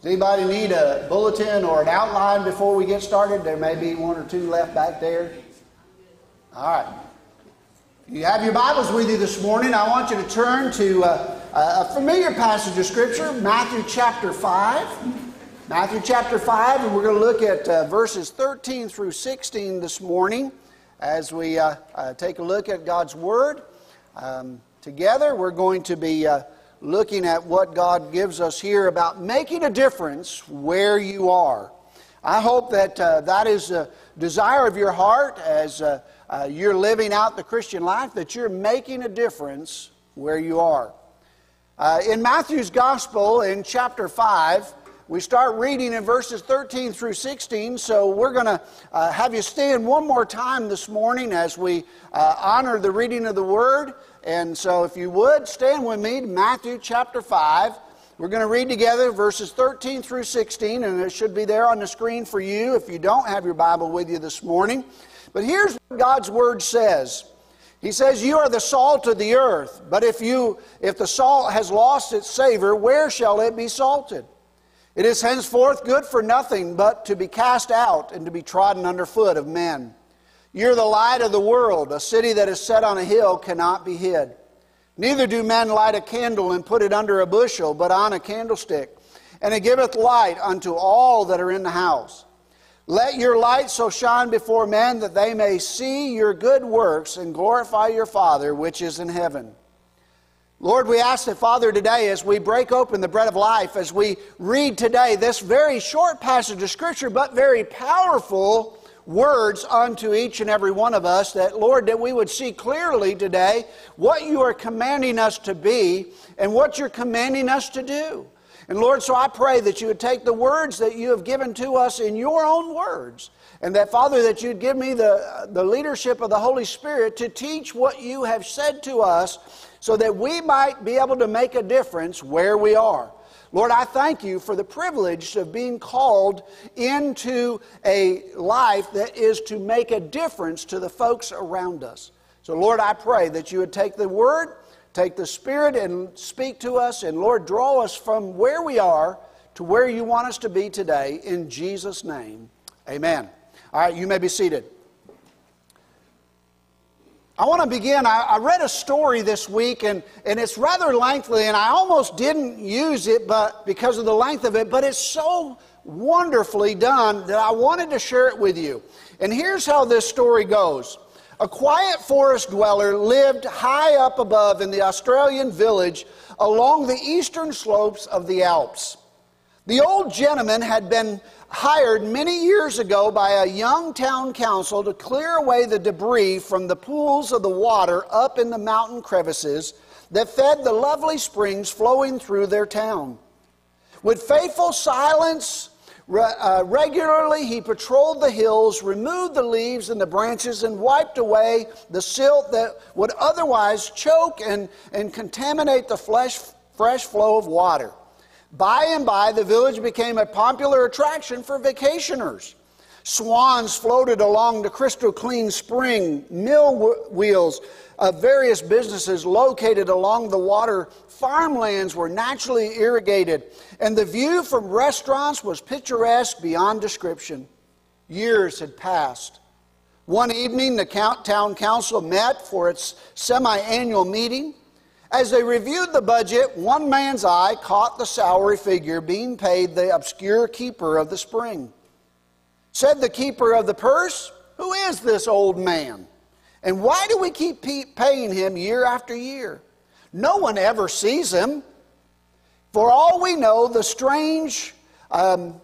Does anybody need a bulletin or an outline before we get started? There may be one or two left back there. All right. You have your Bibles with you this morning. I want you to turn to uh, a familiar passage of Scripture, Matthew chapter 5. Matthew chapter 5, and we're going to look at uh, verses 13 through 16 this morning as we uh, uh take a look at God's Word. Um, together, we're going to be uh, looking at what God gives us here about making a difference where you are. I hope that uh, that is a desire of your heart as uh, uh, you're living out the Christian life, that you're making a difference where you are. Uh, in Matthew's Gospel, in chapter 5, we start reading in verses 13 through 16, so we're going to uh, have you stand one more time this morning as we uh, honor the reading of the Word. And so, if you would, stand with me Matthew chapter 5. We're going to read together verses 13 through 16, and it should be there on the screen for you if you don't have your Bible with you this morning. But here's what God's Word says. He says, You are the salt of the earth, but if, you, if the salt has lost its savor, where shall it be salted? It is henceforth good for nothing but to be cast out and to be trodden under foot of men. You're the light of the world. A city that is set on a hill cannot be hid. Neither do men light a candle and put it under a bushel, but on a candlestick, and it giveth light unto all that are in the house. Let your light so shine before men that they may see your good works and glorify your Father which is in heaven. Lord, we ask that, Father, today as we break open the bread of life, as we read today this very short passage of Scripture, but very powerful words unto each and every one of us, that, Lord, that we would see clearly today what you are commanding us to be and what you're commanding us to do. And Lord, so I pray that you would take the words that you have given to us in your own words, and that, Father, that you'd give me the, the leadership of the Holy Spirit to teach what you have said to us so that we might be able to make a difference where we are. Lord, I thank you for the privilege of being called into a life that is to make a difference to the folks around us. So, Lord, I pray that you would take the word, take the spirit, and speak to us. And, Lord, draw us from where we are to where you want us to be today. In Jesus' name, amen. All right, you may be seated. I want to begin. I, I, read a story this week, and, and it's rather lengthy, and I almost didn't use it but because of the length of it, but it's so wonderfully done that I wanted to share it with you. And here's how this story goes A quiet forest dweller lived high up above in the Austrian village along the eastern slopes of the Alps. The old gentleman had been hired many years ago by a young town council to clear away the debris from the pools of the water up in the mountain crevices that fed the lovely springs flowing through their town. With faithful silence, uh, regularly he patrolled the hills, removed the leaves and the branches, and wiped away the silt that would otherwise choke and, and contaminate the flesh, fresh flow of water. By and by, the village became a popular attraction for vacationers. Swans floated along the crystal clean spring. Mill wheels of various businesses located along the water. Farmlands were naturally irrigated, and the view from restaurants was picturesque beyond description. Years had passed. One evening, the town council met for its semi annual meeting. As they reviewed the budget, one man's eye caught the salary figure being paid the obscure keeper of the spring. Said the keeper of the purse, Who is this old man? And why do we keep paying him year after year? No one ever sees him. For all we know, the strange, um,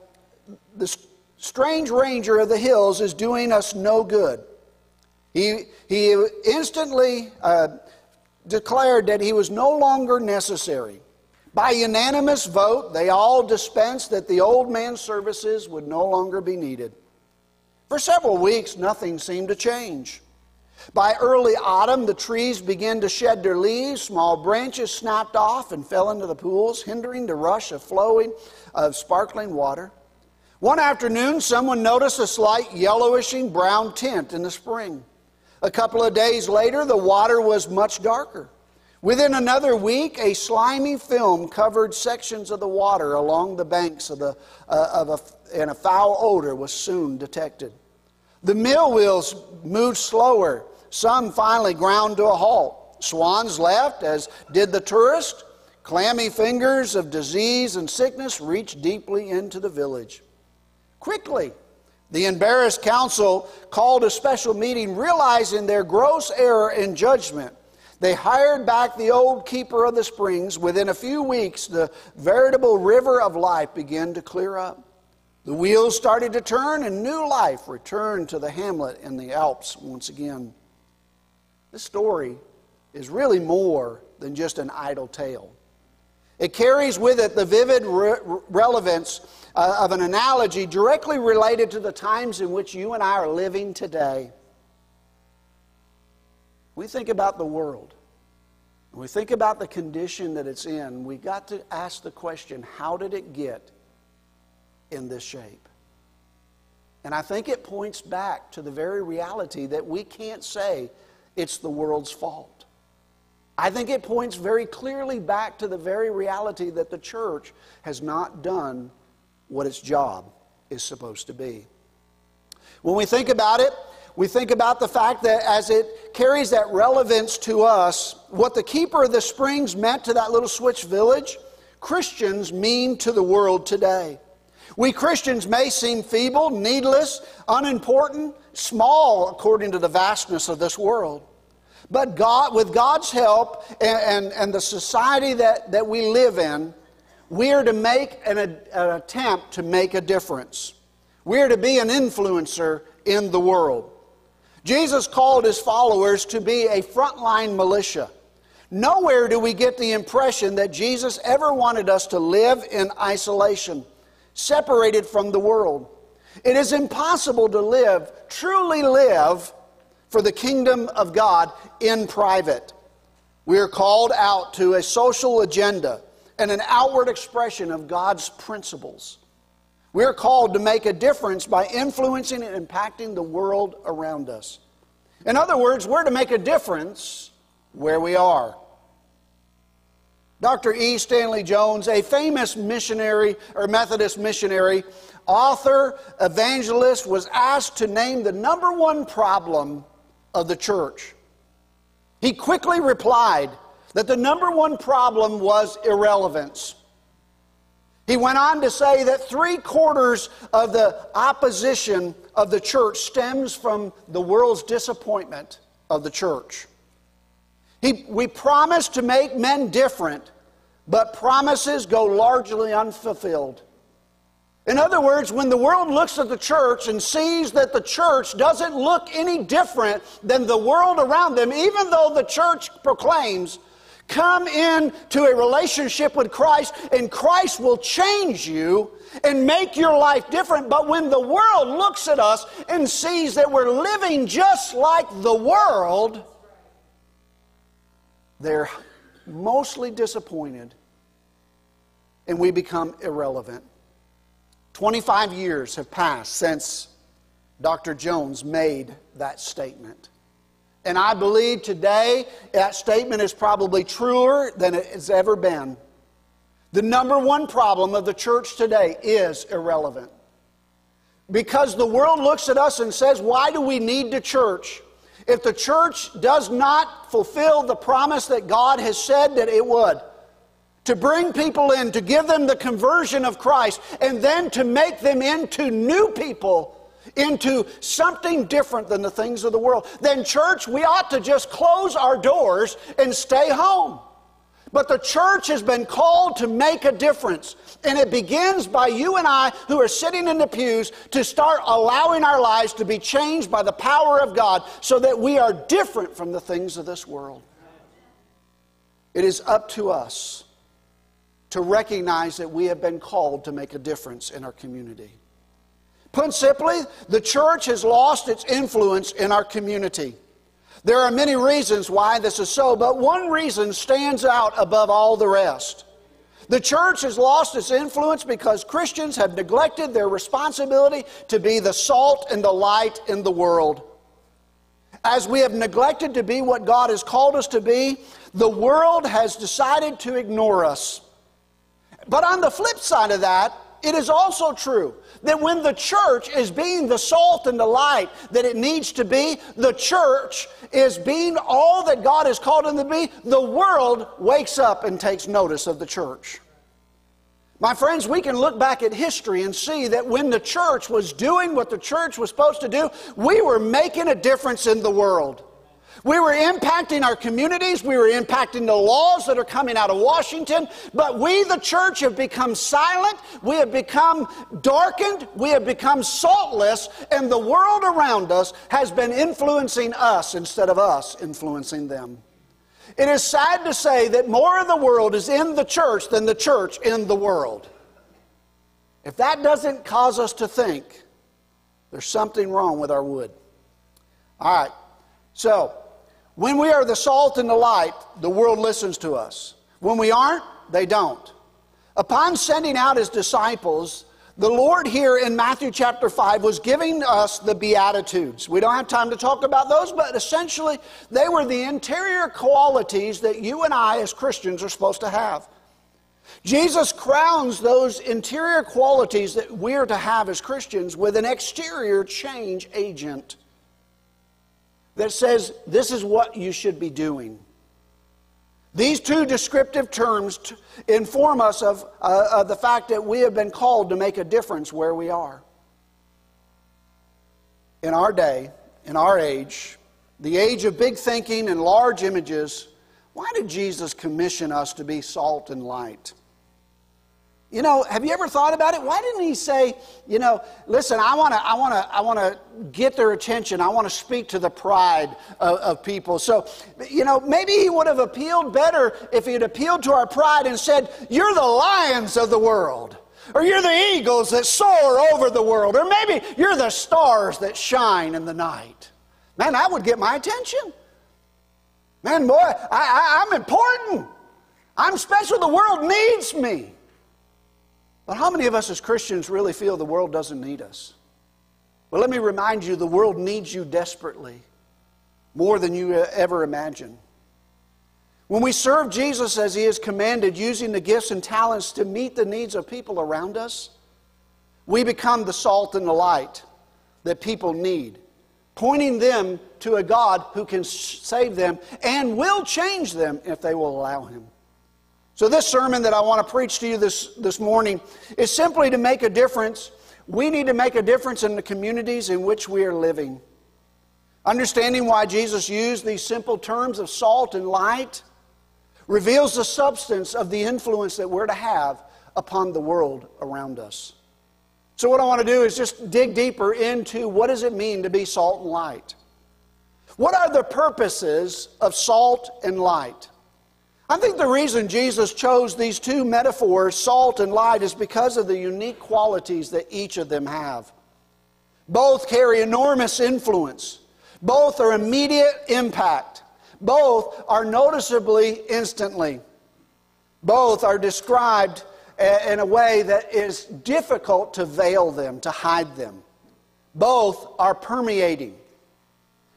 the strange ranger of the hills is doing us no good. He, he instantly uh, declared that he was no longer necessary. By unanimous vote, they all dispensed that the old man's services would no longer be needed. For several weeks, nothing seemed to change. By early autumn, the trees began to shed their leaves, small branches snapped off and fell into the pools, hindering the rush of flowing of sparkling water. One afternoon, someone noticed a slight yellowishing brown tint in the spring. A couple of days later, the water was much darker. Within another week, a slimy film covered sections of the water along the banks of the, uh, of a, and a foul odor was soon detected. The mill wheels moved slower. Some finally ground to a halt. Swans left, as did the tourist. Clammy fingers of disease and sickness reached deeply into the village. Quickly, the embarrassed council called a special meeting, realizing their gross error in judgment. They hired back the old keeper of the springs. Within a few weeks, the veritable river of life began to clear up. The wheels started to turn, and new life returned to the hamlet in the Alps once again. This story is really more than just an idle tale. It carries with it the vivid re- relevance uh, of an analogy directly related to the times in which you and I are living today. We think about the world. we think about the condition that it's in. We got to ask the question how did it get in this shape? And I think it points back to the very reality that we can't say it's the world's fault. I think it points very clearly back to the very reality that the church has not done what its job is supposed to be. When we think about it, we think about the fact that as it carries that relevance to us, what the keeper of the springs meant to that little Swiss village, Christians mean to the world today. We Christians may seem feeble, needless, unimportant, small according to the vastness of this world. But God, with God's help and, and, and, the society that, that we live in, we are to make an, an attempt to make a difference. We are to be an influencer in the world. Jesus called his followers to be a frontline militia. Nowhere do we get the impression that Jesus ever wanted us to live in isolation, separated from the world. It is impossible to live, truly live, for the kingdom of God in private. We are called out to a social agenda and an outward expression of God's principles. We are called to make a difference by influencing and impacting the world around us. In other words, we're to make a difference where we are. Dr. E. Stanley Jones, a famous missionary or Methodist missionary, author, evangelist, was asked to name the number one problem of the church. He quickly replied that the number one problem was irrelevance. He went on to say that three quarters of the opposition of the church stems from the world's disappointment of the church. He, we promise to make men different, but promises go largely unfulfilled. In other words, when the world looks at the church and sees that the church doesn't look any different than the world around them, even though the church proclaims, come into a relationship with Christ and Christ will change you and make your life different. But when the world looks at us and sees that we're living just like the world, they're mostly disappointed and we become irrelevant. 25 years have passed since Dr. Jones made that statement. And I believe today that statement is probably truer than it has ever been. The number one problem of the church today is irrelevant. Because the world looks at us and says, Why do we need the church? If the church does not fulfill the promise that God has said that it would, to bring people in, to give them the conversion of Christ, and then to make them into new people, into something different than the things of the world, then, church, we ought to just close our doors and stay home. But the church has been called to make a difference. And it begins by you and I, who are sitting in the pews, to start allowing our lives to be changed by the power of God so that we are different from the things of this world. It is up to us to recognize that we have been called to make a difference in our community. Put simply, the church has lost its influence in our community. There are many reasons why this is so, but one reason stands out above all the rest. The church has lost its influence because Christians have neglected their responsibility to be the salt and the light in the world. As we have neglected to be what God has called us to be, The world has decided to ignore us. But on the flip side of that, it is also true that when the church is being the salt and the light that it needs to be, the church is being all that God has called it to be, the world wakes up and takes notice of the church. My friends, we can look back at history and see that when the church was doing what the church was supposed to do, we were making a difference in the world. We were impacting our communities. We were impacting the laws that are coming out of Washington. But we, the church, have become silent. We have become darkened. We have become saltless. And the world around us has been influencing us instead of us influencing them. It is sad to say that more of the world is in the church than the church in the world. If that doesn't cause us to think, there's something wrong with our wood. All right. So, when we are the salt and the light, the world listens to us. When we aren't, they don't. Upon sending out his disciples, the Lord here in Matthew chapter 5 was giving us the Beatitudes. We don't have time to talk about those, but essentially, they were the interior qualities that you and I as Christians are supposed to have. Jesus crowns those interior qualities that we're to have as Christians with an exterior change agent that says this is what you should be doing. These two descriptive terms t- inform us of, uh, of the fact that we have been called to make a difference where we are. In our day, in our age, the age of big thinking and large images, why did Jesus commission us to be salt and light? You know, have you ever thought about it? Why didn't he say, you know, listen, I want to I want to I want to get their attention. I want to speak to the pride of, of, people. So, you know, maybe he would have appealed better if he had appealed to our pride and said, "You're the lions of the world." Or you're the eagles that soar over the world. Or maybe you're the stars that shine in the night. Man, that would get my attention. Man, boy, I, I, I'm important. I'm special. The world needs me. But how many of us as Christians really feel the world doesn't need us? Well, let me remind you the world needs you desperately, more than you ever imagine. When we serve Jesus as He has commanded, using the gifts and talents to meet the needs of people around us, we become the salt and the light that people need, pointing them to a God who can save them and will change them if they will allow Him. So, this sermon that I want to preach to you this, this morning is simply to make a difference. We need to make a difference in the communities in which we are living. Understanding why Jesus used these simple terms of salt and light reveals the substance of the influence that we're to have upon the world around us. So, what I want to do is just dig deeper into what does it mean to be salt and light? What are the purposes of salt and light? I think the reason Jesus chose these two metaphors, salt and light, is because of the unique qualities that each of them have. Both carry enormous influence, both are immediate impact, both are noticeably instantly, both are described eh, in a way that is difficult to veil them, to hide them. Both are permeating.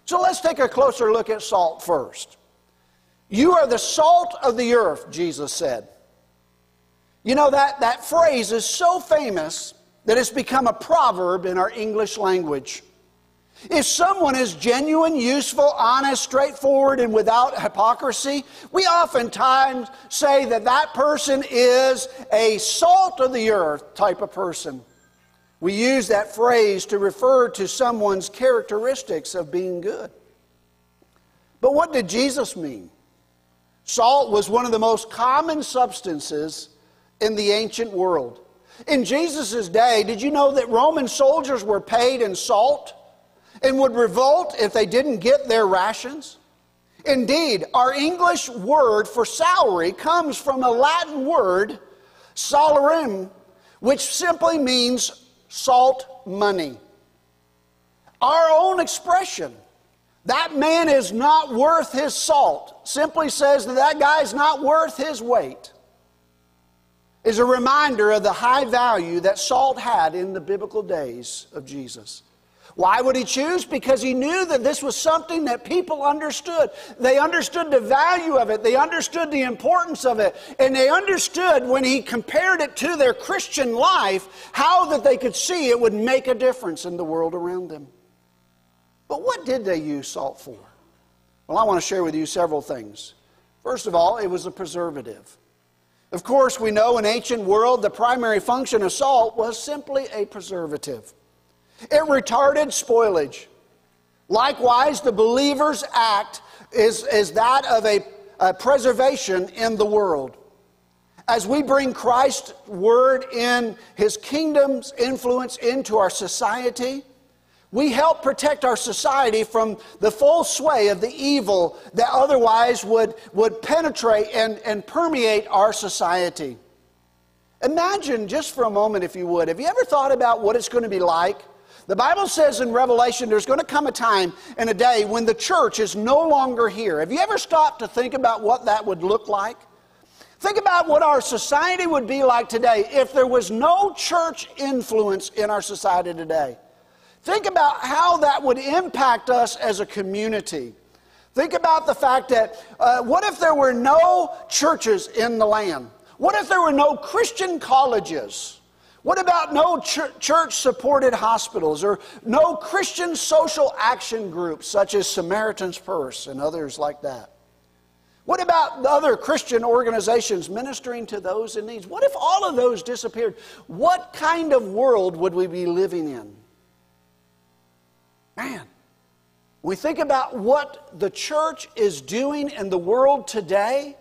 So let's take a closer look at salt first. You are the salt of the earth, Jesus said. You know, that, that phrase is so famous that it's become a proverb in our English language. If someone is genuine, useful, honest, straightforward, and without hypocrisy, we oftentimes say that that person is a salt of the earth type of person. We use that phrase to refer to someone's characteristics of being good. But what did Jesus mean? Salt was one of the most common substances in the ancient world. In Jesus' day, did you know that Roman soldiers were paid in salt and would revolt if they didn't get their rations? Indeed, our English word for salary comes from a Latin word, salarium, which simply means salt money. Our own expression that man is not worth his salt, simply says that that guy is not worth his weight, is a reminder of the high value that salt had in the biblical days of Jesus. Why would he choose? Because he knew that this was something that people understood. They understood the value of it, they understood the importance of it, and they understood when he compared it to their Christian life how that they could see it would make a difference in the world around them. But what did they use salt for? Well, I want to share with you several things. First of all, it was a preservative. Of course, we know in ancient world the primary function of salt was simply a preservative. It retarded spoilage. Likewise, the believer's act is, is that of a, a preservation in the world. As we bring Christ's word in his kingdom's influence into our society, we help protect our society from the full sway of the evil that otherwise would, would penetrate and, and permeate our society. Imagine just for a moment, if you would, have you ever thought about what it's going to be like? The Bible says in Revelation there's going to come a time and a day when the church is no longer here. Have you ever stopped to think about what that would look like? Think about what our society would be like today if there was no church influence in our society today. Think about how that would impact us as a community. Think about the fact that uh, what if there were no churches in the land? What if there were no Christian colleges? What about no ch- church supported hospitals or no Christian social action groups such as Samaritan's Purse and others like that? What about the other Christian organizations ministering to those in need? What if all of those disappeared? What kind of world would we be living in? Man, we think about what the church is doing in the world today,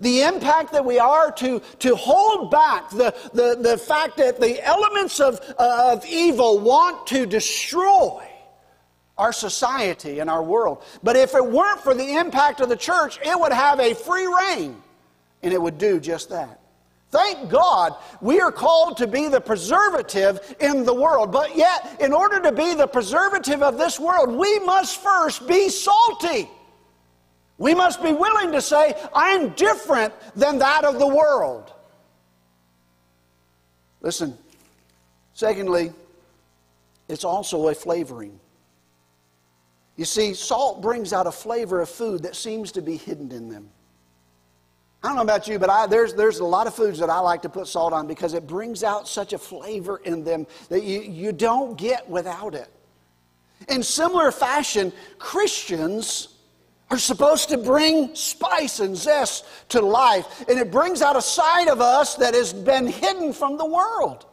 the impact that we are to, to hold back the, the, the fact that the elements of, uh, of evil want to destroy our society and our world. But if it weren't for the impact of the church, it would have a free reign and it would do just that. Thank God we are called to be the preservative in the world. But yet, in order to be the preservative of this world, we must first be salty. We must be willing to say, I'm different than that of the world. Listen, secondly, it's also a flavoring. You see, salt brings out a flavor of food that seems to be hidden in them. I don't know about you, but I, there's, there's a lot of foods that I like to put salt on because it brings out such a flavor in them that you, you don't get without it. In similar fashion, Christians are supposed to bring spice and zest to life, and it brings out a side of us that has been hidden from the world.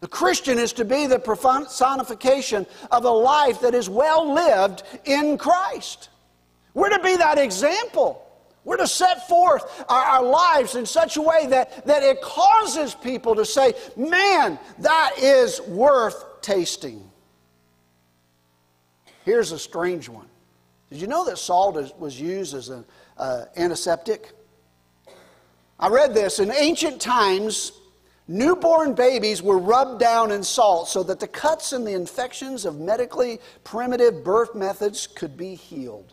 The Christian is to be the personification of a life that is well lived in Christ. We're to be that example. We're to set forth our, our, lives in such a way that, that it causes people to say, man, that is worth tasting. Here's a strange one. Did you know that salt is, was used as an uh, antiseptic? I read this. In ancient times, newborn babies were rubbed down in salt so that the cuts and the infections of medically primitive birth methods could be healed.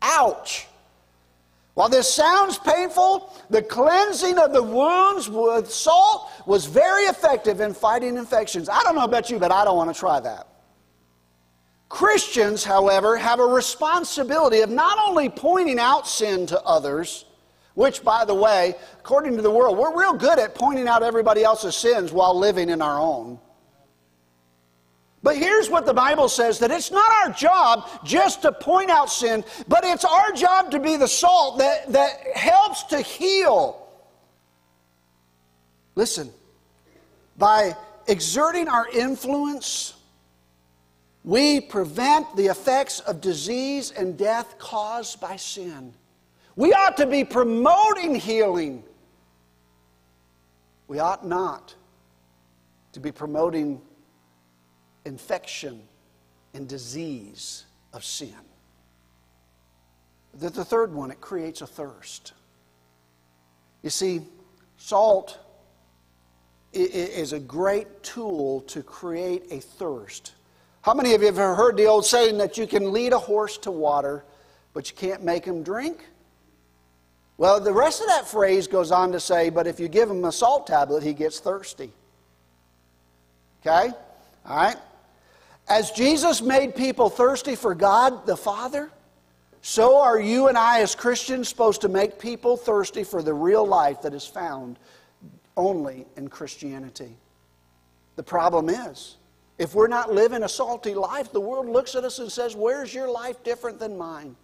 Ouch! While this sounds painful, the cleansing of the wounds with salt was very effective in fighting infections. I don't know about you, but I don't want to try that. Christians, however, have a responsibility of not only pointing out sin to others, which, by the way, according to the world, we're real good at pointing out everybody else's sins while living in our own. But here's what the Bible says that it's not our job just to point out sin, but it's our job to be the salt that, that helps to heal. Listen, by exerting our influence, we prevent the effects of disease and death caused by sin. We ought to be promoting healing. We ought not to be promoting infection and disease of sin. The, the third one, it creates a thirst. You see, salt is a great tool to create a thirst. How many of you have heard the old saying that you can lead a horse to water, but you can't make him drink? Well, the rest of that phrase goes on to say, but if you give him a salt tablet, he gets thirsty. Okay? All right? As Jesus made people thirsty for God the Father, so are you and I as Christians supposed to make people thirsty for the real life that is found only in Christianity. The problem is, if we're not living a salty life, the world looks at us and says, Where's your life different than mine?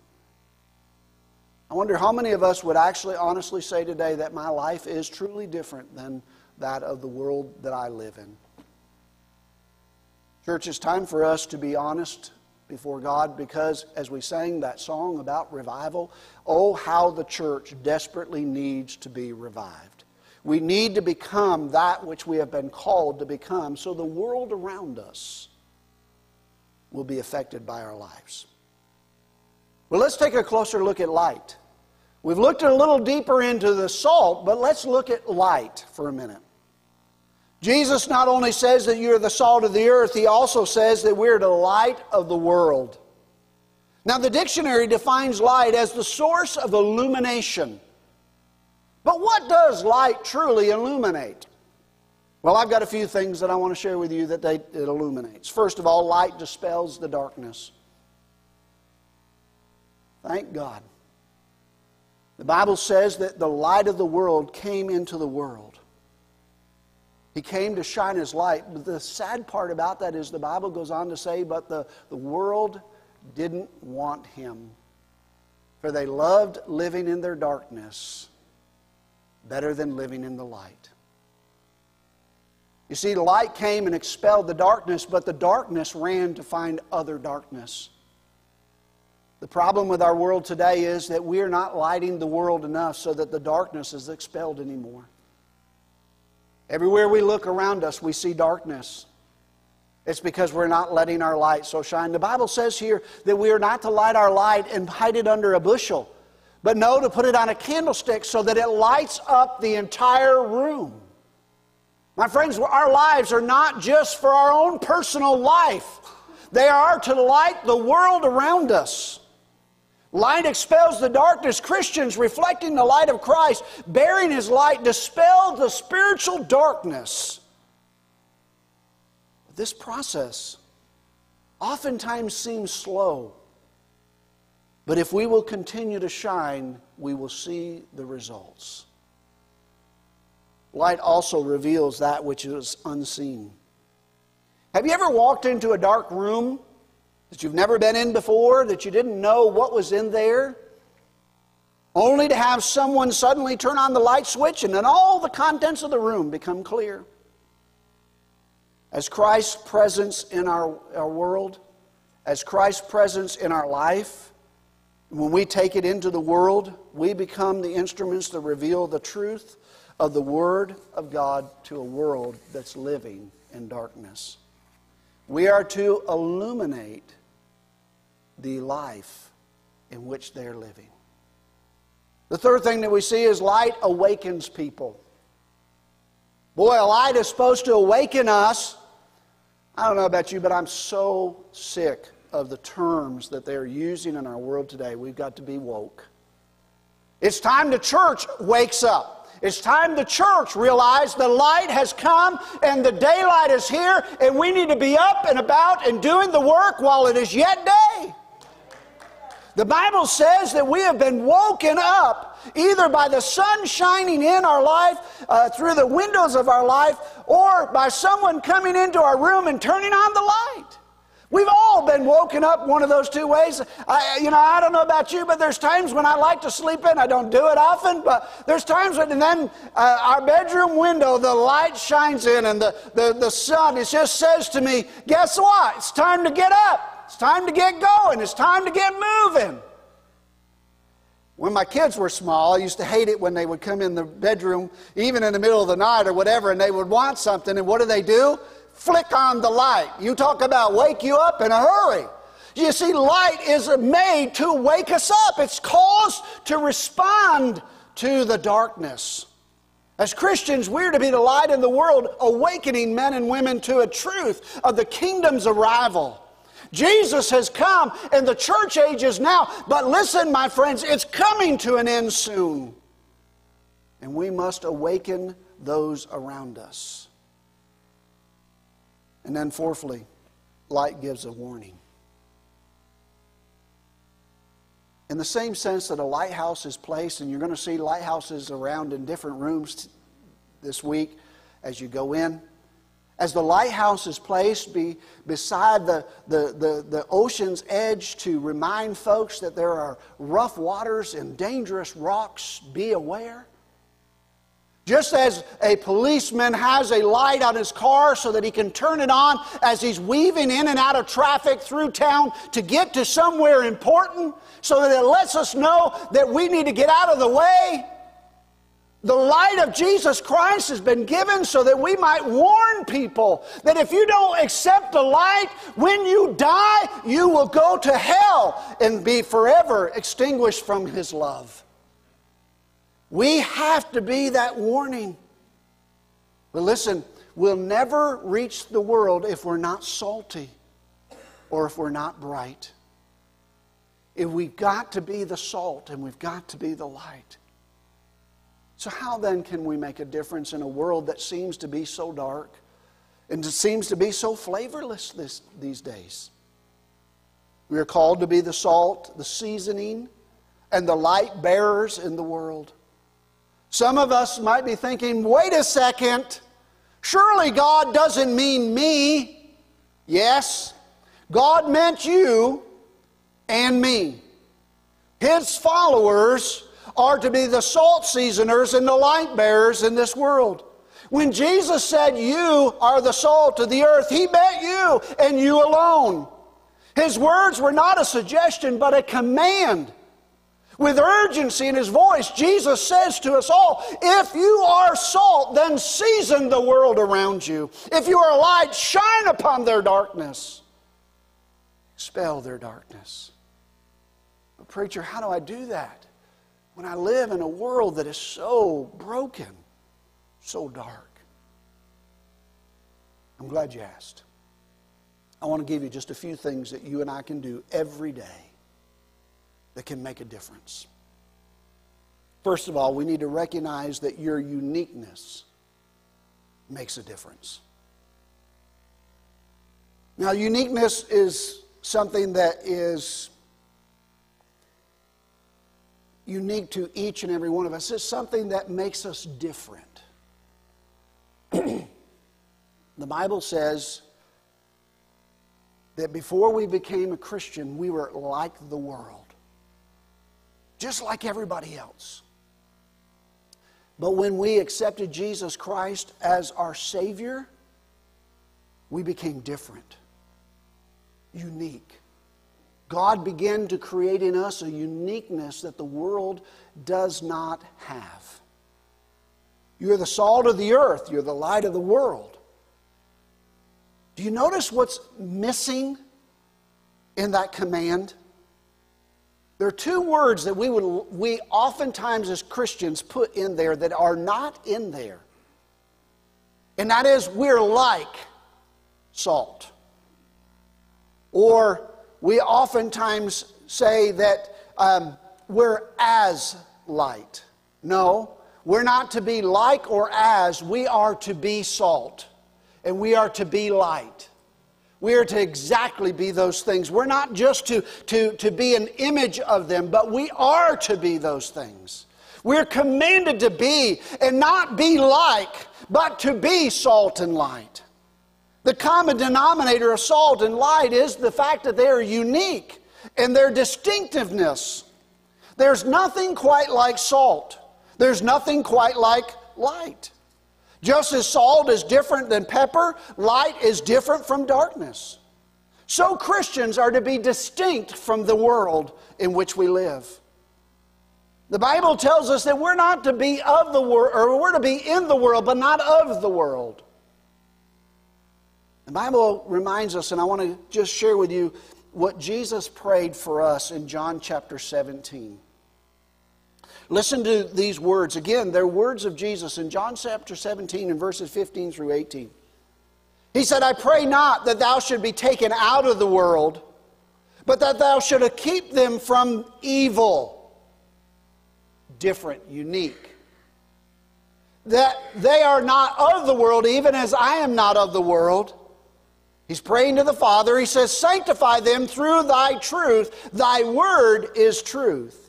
I wonder how many of us would actually honestly say today that my life is truly different than that of the world that I live in. Church, it's time for us to be honest before God because as we sang that song about revival, oh, how the church desperately needs to be revived. We need to become that which we have been called to become so the world around us will be affected by our lives. Well, let's take a closer look at light. We've looked a little deeper into the salt, but let's look at light for a minute. Jesus not only says that you're the salt of the earth, he also says that we're the light of the world. Now, the dictionary defines light as the source of illumination. But what does light truly illuminate? Well, I've got a few things that I want to share with you that they, it illuminates. First of all, light dispels the darkness. Thank God. The Bible says that the light of the world came into the world. He came to shine his light. But the sad part about that is the Bible goes on to say, but the, the world didn't want him. For they loved living in their darkness better than living in the light. You see, the light came and expelled the darkness, but the darkness ran to find other darkness. The problem with our world today is that we are not lighting the world enough so that the darkness is expelled anymore. Everywhere we look around us, we see darkness. It's because we're not letting our light so shine. The Bible says here that we are not to light our light and hide it under a bushel, but no, to put it on a candlestick so that it lights up the entire room. My friends, our lives are not just for our own personal life, they are to light the world around us. Light expels the darkness. Christians, reflecting the light of Christ, bearing his light, dispel the spiritual darkness. This process oftentimes seems slow, but if we will continue to shine, we will see the results. Light also reveals that which is unseen. Have you ever walked into a dark room that you've never been in before, that you didn't know what was in there, only to have someone suddenly turn on the light switch and then all the contents of the room become clear. As Christ's presence in our, our world, as Christ's presence in our life, when we take it into the world, we become the instruments that reveal the truth of the Word of God to a world that's living in darkness. We are to illuminate the life in which they're living. The third thing that we see is light awakens people. Boy, a light is supposed to awaken us. I don't know about you, but I'm so sick of the terms that they're using in our world today. We've got to be woke. It's time the church wakes up. It's time the church realized the light has come and the daylight is here, and we need to be up and about and doing the work while it is yet day. The Bible says that we have been woken up either by the sun shining in our life uh, through the windows of our life or by someone coming into our room and turning on the light. We've all been woken up one of those two ways. I, you know, I don't know about you, but there's times when I like to sleep in. I don't do it often, but there's times when, and then uh, our bedroom window, the light shines in and the, the, the sun, it just says to me, guess what? It's time to get up. It's time to get going. It's time to get moving. When my kids were small, I used to hate it when they would come in the bedroom, even in the middle of the night or whatever, and they would want something. And what do they do? Flick on the light. You talk about wake you up in a hurry. You see, light is made to wake us up, it's caused to respond to the darkness. As Christians, we're to be the light in the world, awakening men and women to a truth of the kingdom's arrival. Jesus has come and the church age is now. But listen, my friends, it's coming to an end soon. And we must awaken those around us. And then, fourthly, light gives a warning. In the same sense that a lighthouse is placed, and you're going to see lighthouses around in different rooms this week as you go in. As the lighthouse is placed be, beside the, the, the, the ocean's edge to remind folks that there are rough waters and dangerous rocks, be aware. Just as a policeman has a light on his car so that he can turn it on as he's weaving in and out of traffic through town to get to somewhere important, so that it lets us know that we need to get out of the way. The light of Jesus Christ has been given so that we might warn people that if you don't accept the light, when you die, you will go to hell and be forever extinguished from His love. We have to be that warning. But listen, we'll never reach the world if we're not salty or if we're not bright. If we've got to be the salt and we've got to be the light. So, how then can we make a difference in a world that seems to be so dark and seems to be so flavorless this, these days? We are called to be the salt, the seasoning, and the light bearers in the world. Some of us might be thinking, wait a second, surely God doesn't mean me. Yes, God meant you and me. His followers are to be the salt seasoners and the light bearers in this world. When Jesus said, You are the salt of the earth, He meant you and you alone. His words were not a suggestion, but a command. With urgency in his voice, Jesus says to us all if you are salt, then season the world around you. If you are light, shine upon their darkness, expel their darkness. But, preacher, how do I do that? When I live in a world that is so broken, so dark? I'm glad you asked. I want to give you just a few things that you and I can do every day that can make a difference. First of all, we need to recognize that your uniqueness makes a difference. Now, uniqueness is something that is unique to each and every one of us. It's something that makes us different. the Bible says that before we became a Christian, we were like the world, just like everybody else. But when we accepted Jesus Christ as our Savior, we became different, unique. God began to create in us a uniqueness that the world does not have. You're the salt of the earth, you're the light of the world. Do you notice what's missing in that command? There are two words that we, would, we oftentimes as Christians put in there that are not in there. And that is, we're like salt. Or we oftentimes say that um, we're as light. No, we're not to be like or as, we are to be salt and we are to be light. We are to exactly be those things. We're not just to, to, to be an image of them, but we are to be those things. We're commanded to be and not be like, but to be salt and light. The common denominator of salt and light is the fact that they are unique in their distinctiveness. There's nothing quite like salt, there's nothing quite like light. Just as salt is different than pepper, light is different from darkness. So Christians are to be distinct from the world in which we live. The Bible tells us that we're not to be of the world, or we're to be in the world, but not of the world. The Bible reminds us, and I want to just share with you what Jesus prayed for us in John chapter 17. Listen to these words. Again, they're words of Jesus in John chapter 17 and verses 15 through 18. He said, I pray not that thou should be taken out of the world, but that thou shouldst keep them from evil. Different, unique. That they are not of the world, even as I am not of the world. He's praying to the Father. He says, Sanctify them through thy truth. Thy word is truth.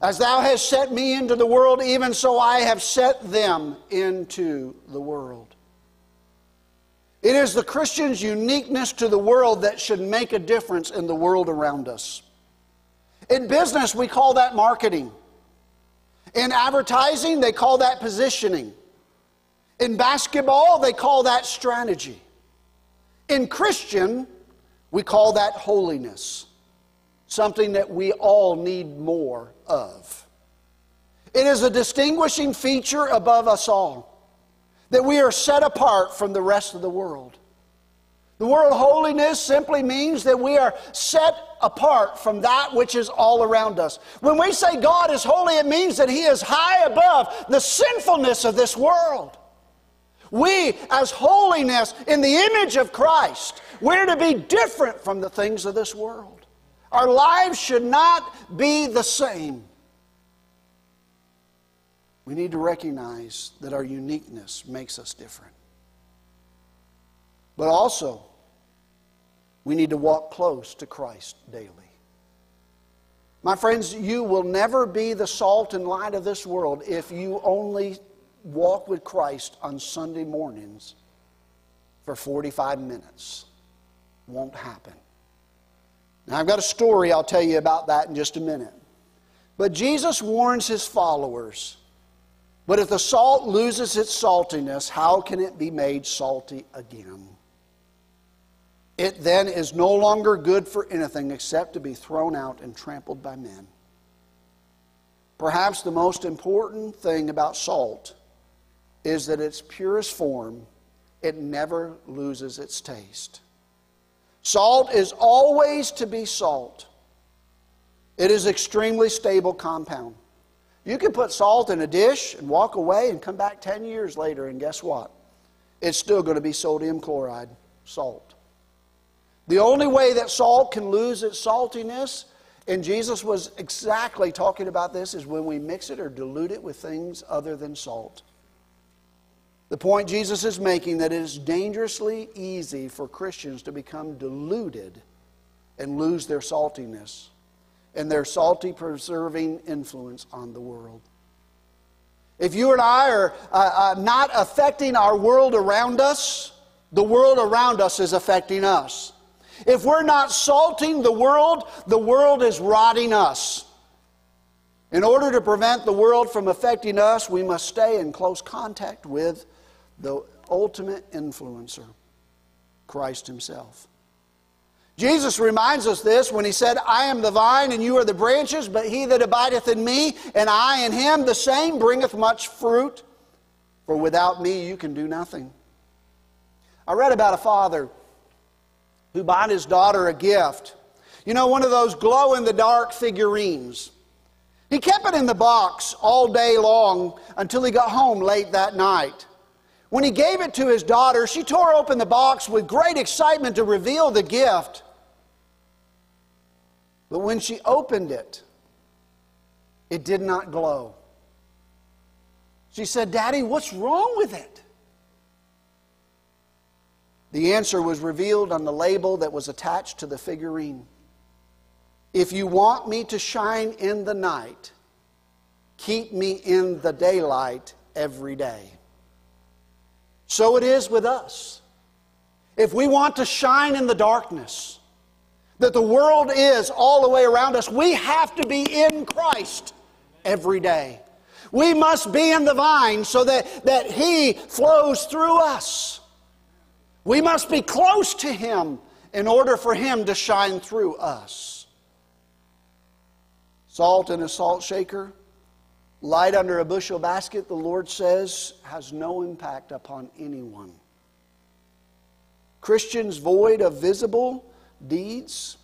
As thou hast set me into the world, even so I have set them into the world. It is the Christian's uniqueness to the world that should make a difference in the world around us. In business, we call that marketing. In advertising, they call that positioning. In basketball, they call that strategy. In Christian, we call that holiness, something that we all need more of. It is a distinguishing feature above us all that we are set apart from the rest of the world. The word holiness simply means that we are set apart from that which is all around us. When we say God is holy, it means that He is high above the sinfulness of this world. We, as holiness in the image of Christ, we're to be different from the things of this world. Our lives should not be the same. We need to recognize that our uniqueness makes us different. But also, we need to walk close to Christ daily. My friends, you will never be the salt and light of this world if you only walk with Christ on Sunday mornings for 45 minutes. Won't happen. Now, I've got a story I'll tell you about that in just a minute. But Jesus warns his followers but if the salt loses its saltiness, how can it be made salty again? It then is no longer good for anything except to be thrown out and trampled by men. Perhaps the most important thing about salt is that its purest form, it never loses its taste. Salt is always to be salt. It is extremely stable compound. You can put salt in a dish and walk away and come back 10 years later, and guess what? It's still going to be sodium chloride, salt. The only way that salt can lose its saltiness, and Jesus was exactly talking about this, is when we mix it or dilute it with things other than salt. The point Jesus is making that it is dangerously easy for Christians to become diluted and lose their saltiness and their salty preserving influence on the world. If you and I are uh, uh, not affecting our world around us, the world around us is affecting us. If we're not salting the world, the world is rotting us. In order to prevent the world from affecting us, we must stay in close contact with the ultimate influencer, Christ Himself. Jesus reminds us this when he said, I am the vine and you are the branches, but he that abideth in me and I in him, the same bringeth much fruit. For without me you can do nothing. I read about a father who bought his daughter a gift. You know, one of those glow in the dark figurines. He kept it in the box all day long until he got home late that night. When he gave it to his daughter, she tore open the box with great excitement to reveal the gift. But when she opened it, it did not glow. She said, Daddy, what's wrong with it? The answer was revealed on the label that was attached to the figurine. If you want me to shine in the night, keep me in the daylight every day. So it is with us. If we want to shine in the darkness, that the world is all the way around us, we have to be in Christ every day. We must be in the vine so that, that He flows through us. We must be close to Him in order for Him to shine through us. Salt in a salt shaker, light under a bushel basket, the Lord says, has no impact upon anyone. Christians void of visible deeds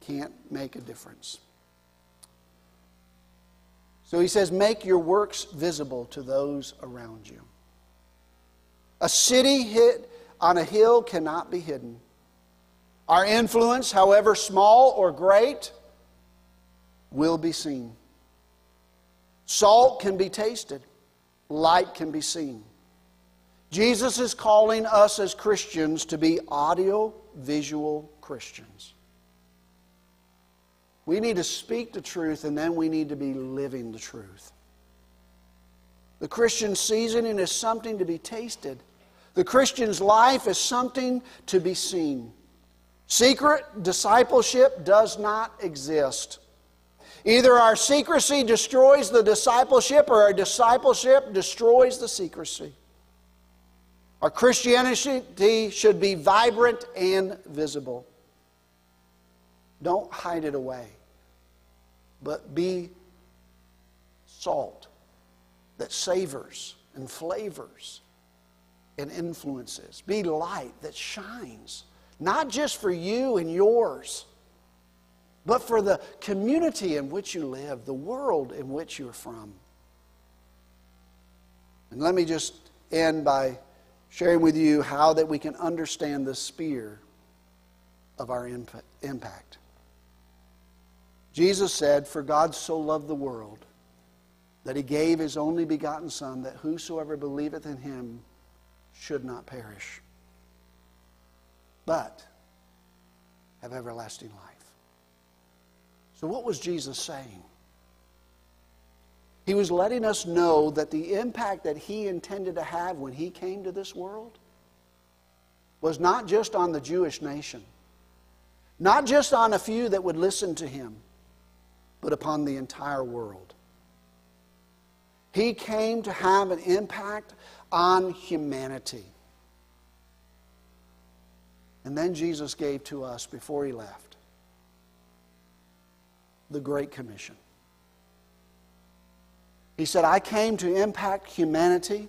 can't make a difference. So he says, Make your works visible to those around you. A city hit on a hill cannot be hidden. Our influence, however small or great, will be seen. Salt can be tasted, light can be seen. Jesus is calling us as Christians to be audio visual Christians. We need to speak the truth and then we need to be living the truth. The Christian seasoning is something to be tasted. The Christian's life is something to be seen. Secret discipleship does not exist. Either our secrecy destroys the discipleship or our discipleship destroys the secrecy. Our Christianity should be vibrant and visible. Don't hide it away, but be salt that savors and flavors and influences. Be light that shines, not just for you and yours, but for the community in which you live, the world in which you're from. And let me just end by sharing with you how that we can understand the sphere of our impact. Jesus said, For God so loved the world that he gave his only begotten Son, that whosoever believeth in him should not perish, but have everlasting life. So, what was Jesus saying? He was letting us know that the impact that he intended to have when he came to this world was not just on the Jewish nation, not just on a few that would listen to him, but upon the entire world. He came to have an impact on humanity. And then Jesus gave to us before he left the Great Commission. He said, I came to impact humanity,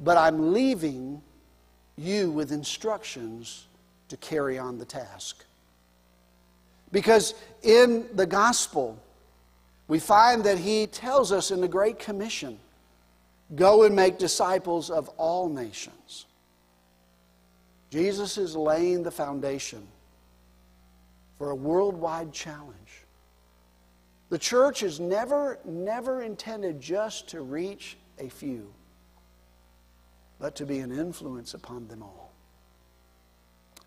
but I'm leaving you with instructions to carry on the task. Because in the gospel, we find that he tells us in the Great Commission go and make disciples of all nations. Jesus is laying the foundation for a worldwide challenge. The church is never, never intended just to reach a few, but to be an influence upon them all,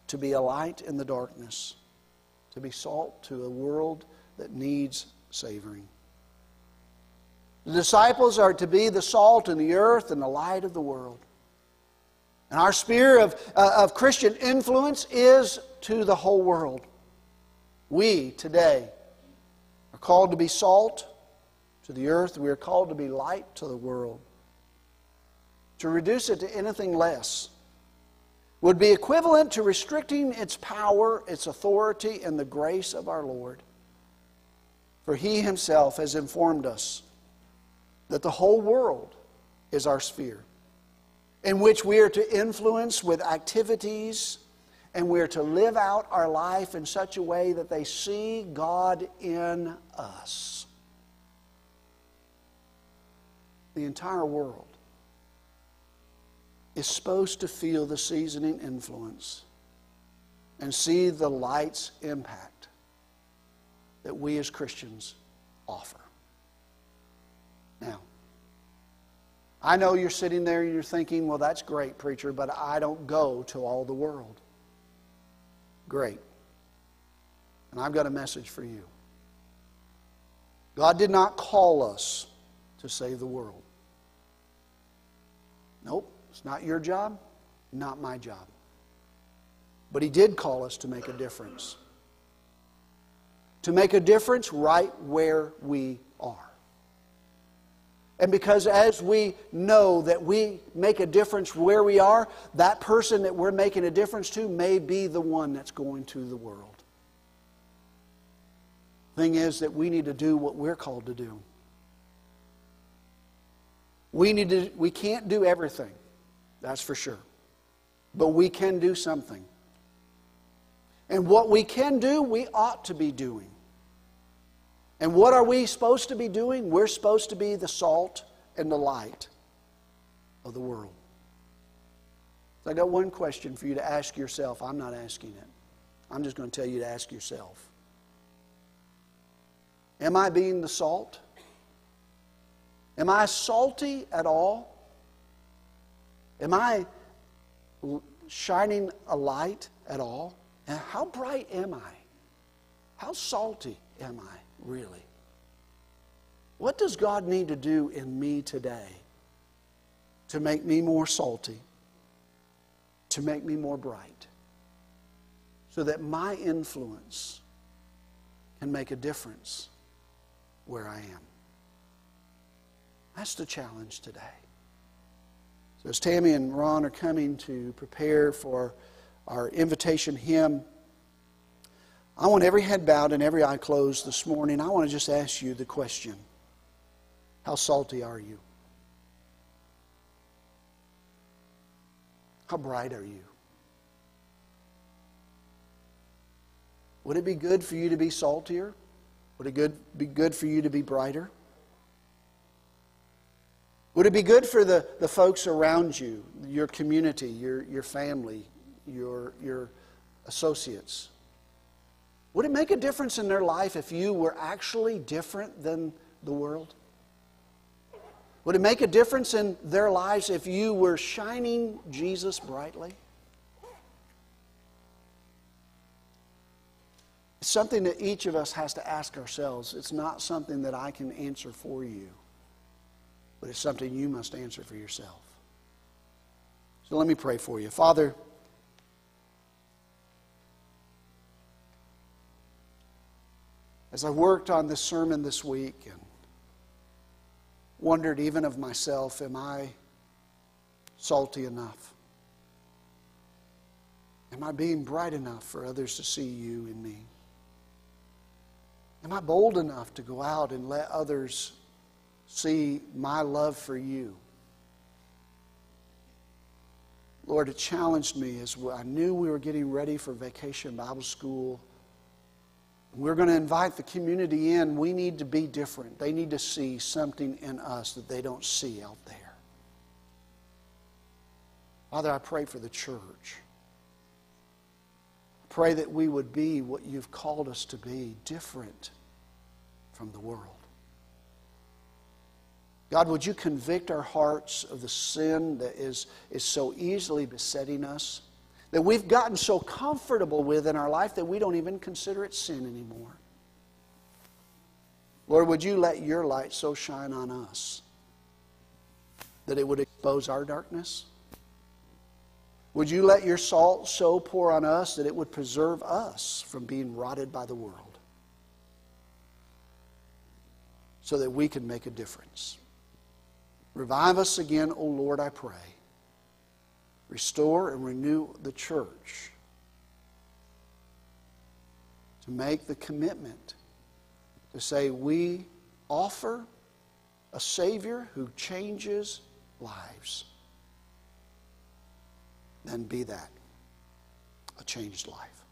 to be a light in the darkness, to be salt to a world that needs savoring. The disciples are to be the salt in the earth and the light of the world. And our sphere of, uh, of Christian influence is to the whole world. We today are called to be salt to the earth, we are called to be light to the world. To reduce it to anything less would be equivalent to restricting its power, its authority, and the grace of our Lord. For He Himself has informed us that the whole world is our sphere, in which we are to influence with activities and we're to live out our life in such a way that they see God in us. The entire world is supposed to feel the seasoning influence and see the light's impact that we as Christians offer. Now, I know you're sitting there and you're thinking, well, that's great, preacher, but I don't go to all the world. Great. And I've got a message for you. God did not call us to save the world. Nope, it's not your job, not my job. But He did call us to make a difference. To make a difference right where we. And because as we know that we make a difference where we are, that person that we're making a difference to may be the one that's going to the world. Thing is that we need to do what we're called to do. We need to we can't do everything. That's for sure. But we can do something. And what we can do, we ought to be doing. And what are we supposed to be doing? We're supposed to be the salt and the light of the world. So I got one question for you to ask yourself. I'm not asking it. I'm just going to tell you to ask yourself. Am I being the salt? Am I salty at all? Am I shining a light at all? And how bright am I? How salty am I really? What does God need to do in me today to make me more salty, to make me more bright, so that my influence can make a difference where I am? That's the challenge today. So, as Tammy and Ron are coming to prepare for our invitation hymn, I want every head bowed and every eye closed this morning. I want to just ask you the question How salty are you? How bright are you? Would it be good for you to be saltier? Would it good, be good for you to be brighter? Would it be good for the, the folks around you, your community, your, your family, your, your associates? Would it make a difference in their life if you were actually different than the world? Would it make a difference in their lives if you were shining Jesus brightly? It's something that each of us has to ask ourselves. It's not something that I can answer for you, but it's something you must answer for yourself. So let me pray for you. Father, as I worked on this sermon this week and wondered even of myself, am I salty enough? Am I being bright enough for others to see you in me? Am I bold enough to go out and let others see my love for you? Lord, it challenged me as I knew we were getting ready for vacation Bible school we're going to invite the community in. We need to be different. They need to see something in us that they don't see out there. Father, I pray for the church. Pray that we would be what you've called us to be, different from the world. God, would you convict our hearts of the sin that is, is so easily besetting us? That we've gotten so comfortable with in our life that we don't even consider it sin anymore. Lord, would you let your light so shine on us that it would expose our darkness? Would you let your salt so pour on us that it would preserve us from being rotted by the world so that we can make a difference? Revive us again, O Lord, I pray restore and renew the church, to make the commitment to say, we offer a Savior who changes lives. Then be that a changed life.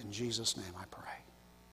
In Jesus' name I pray.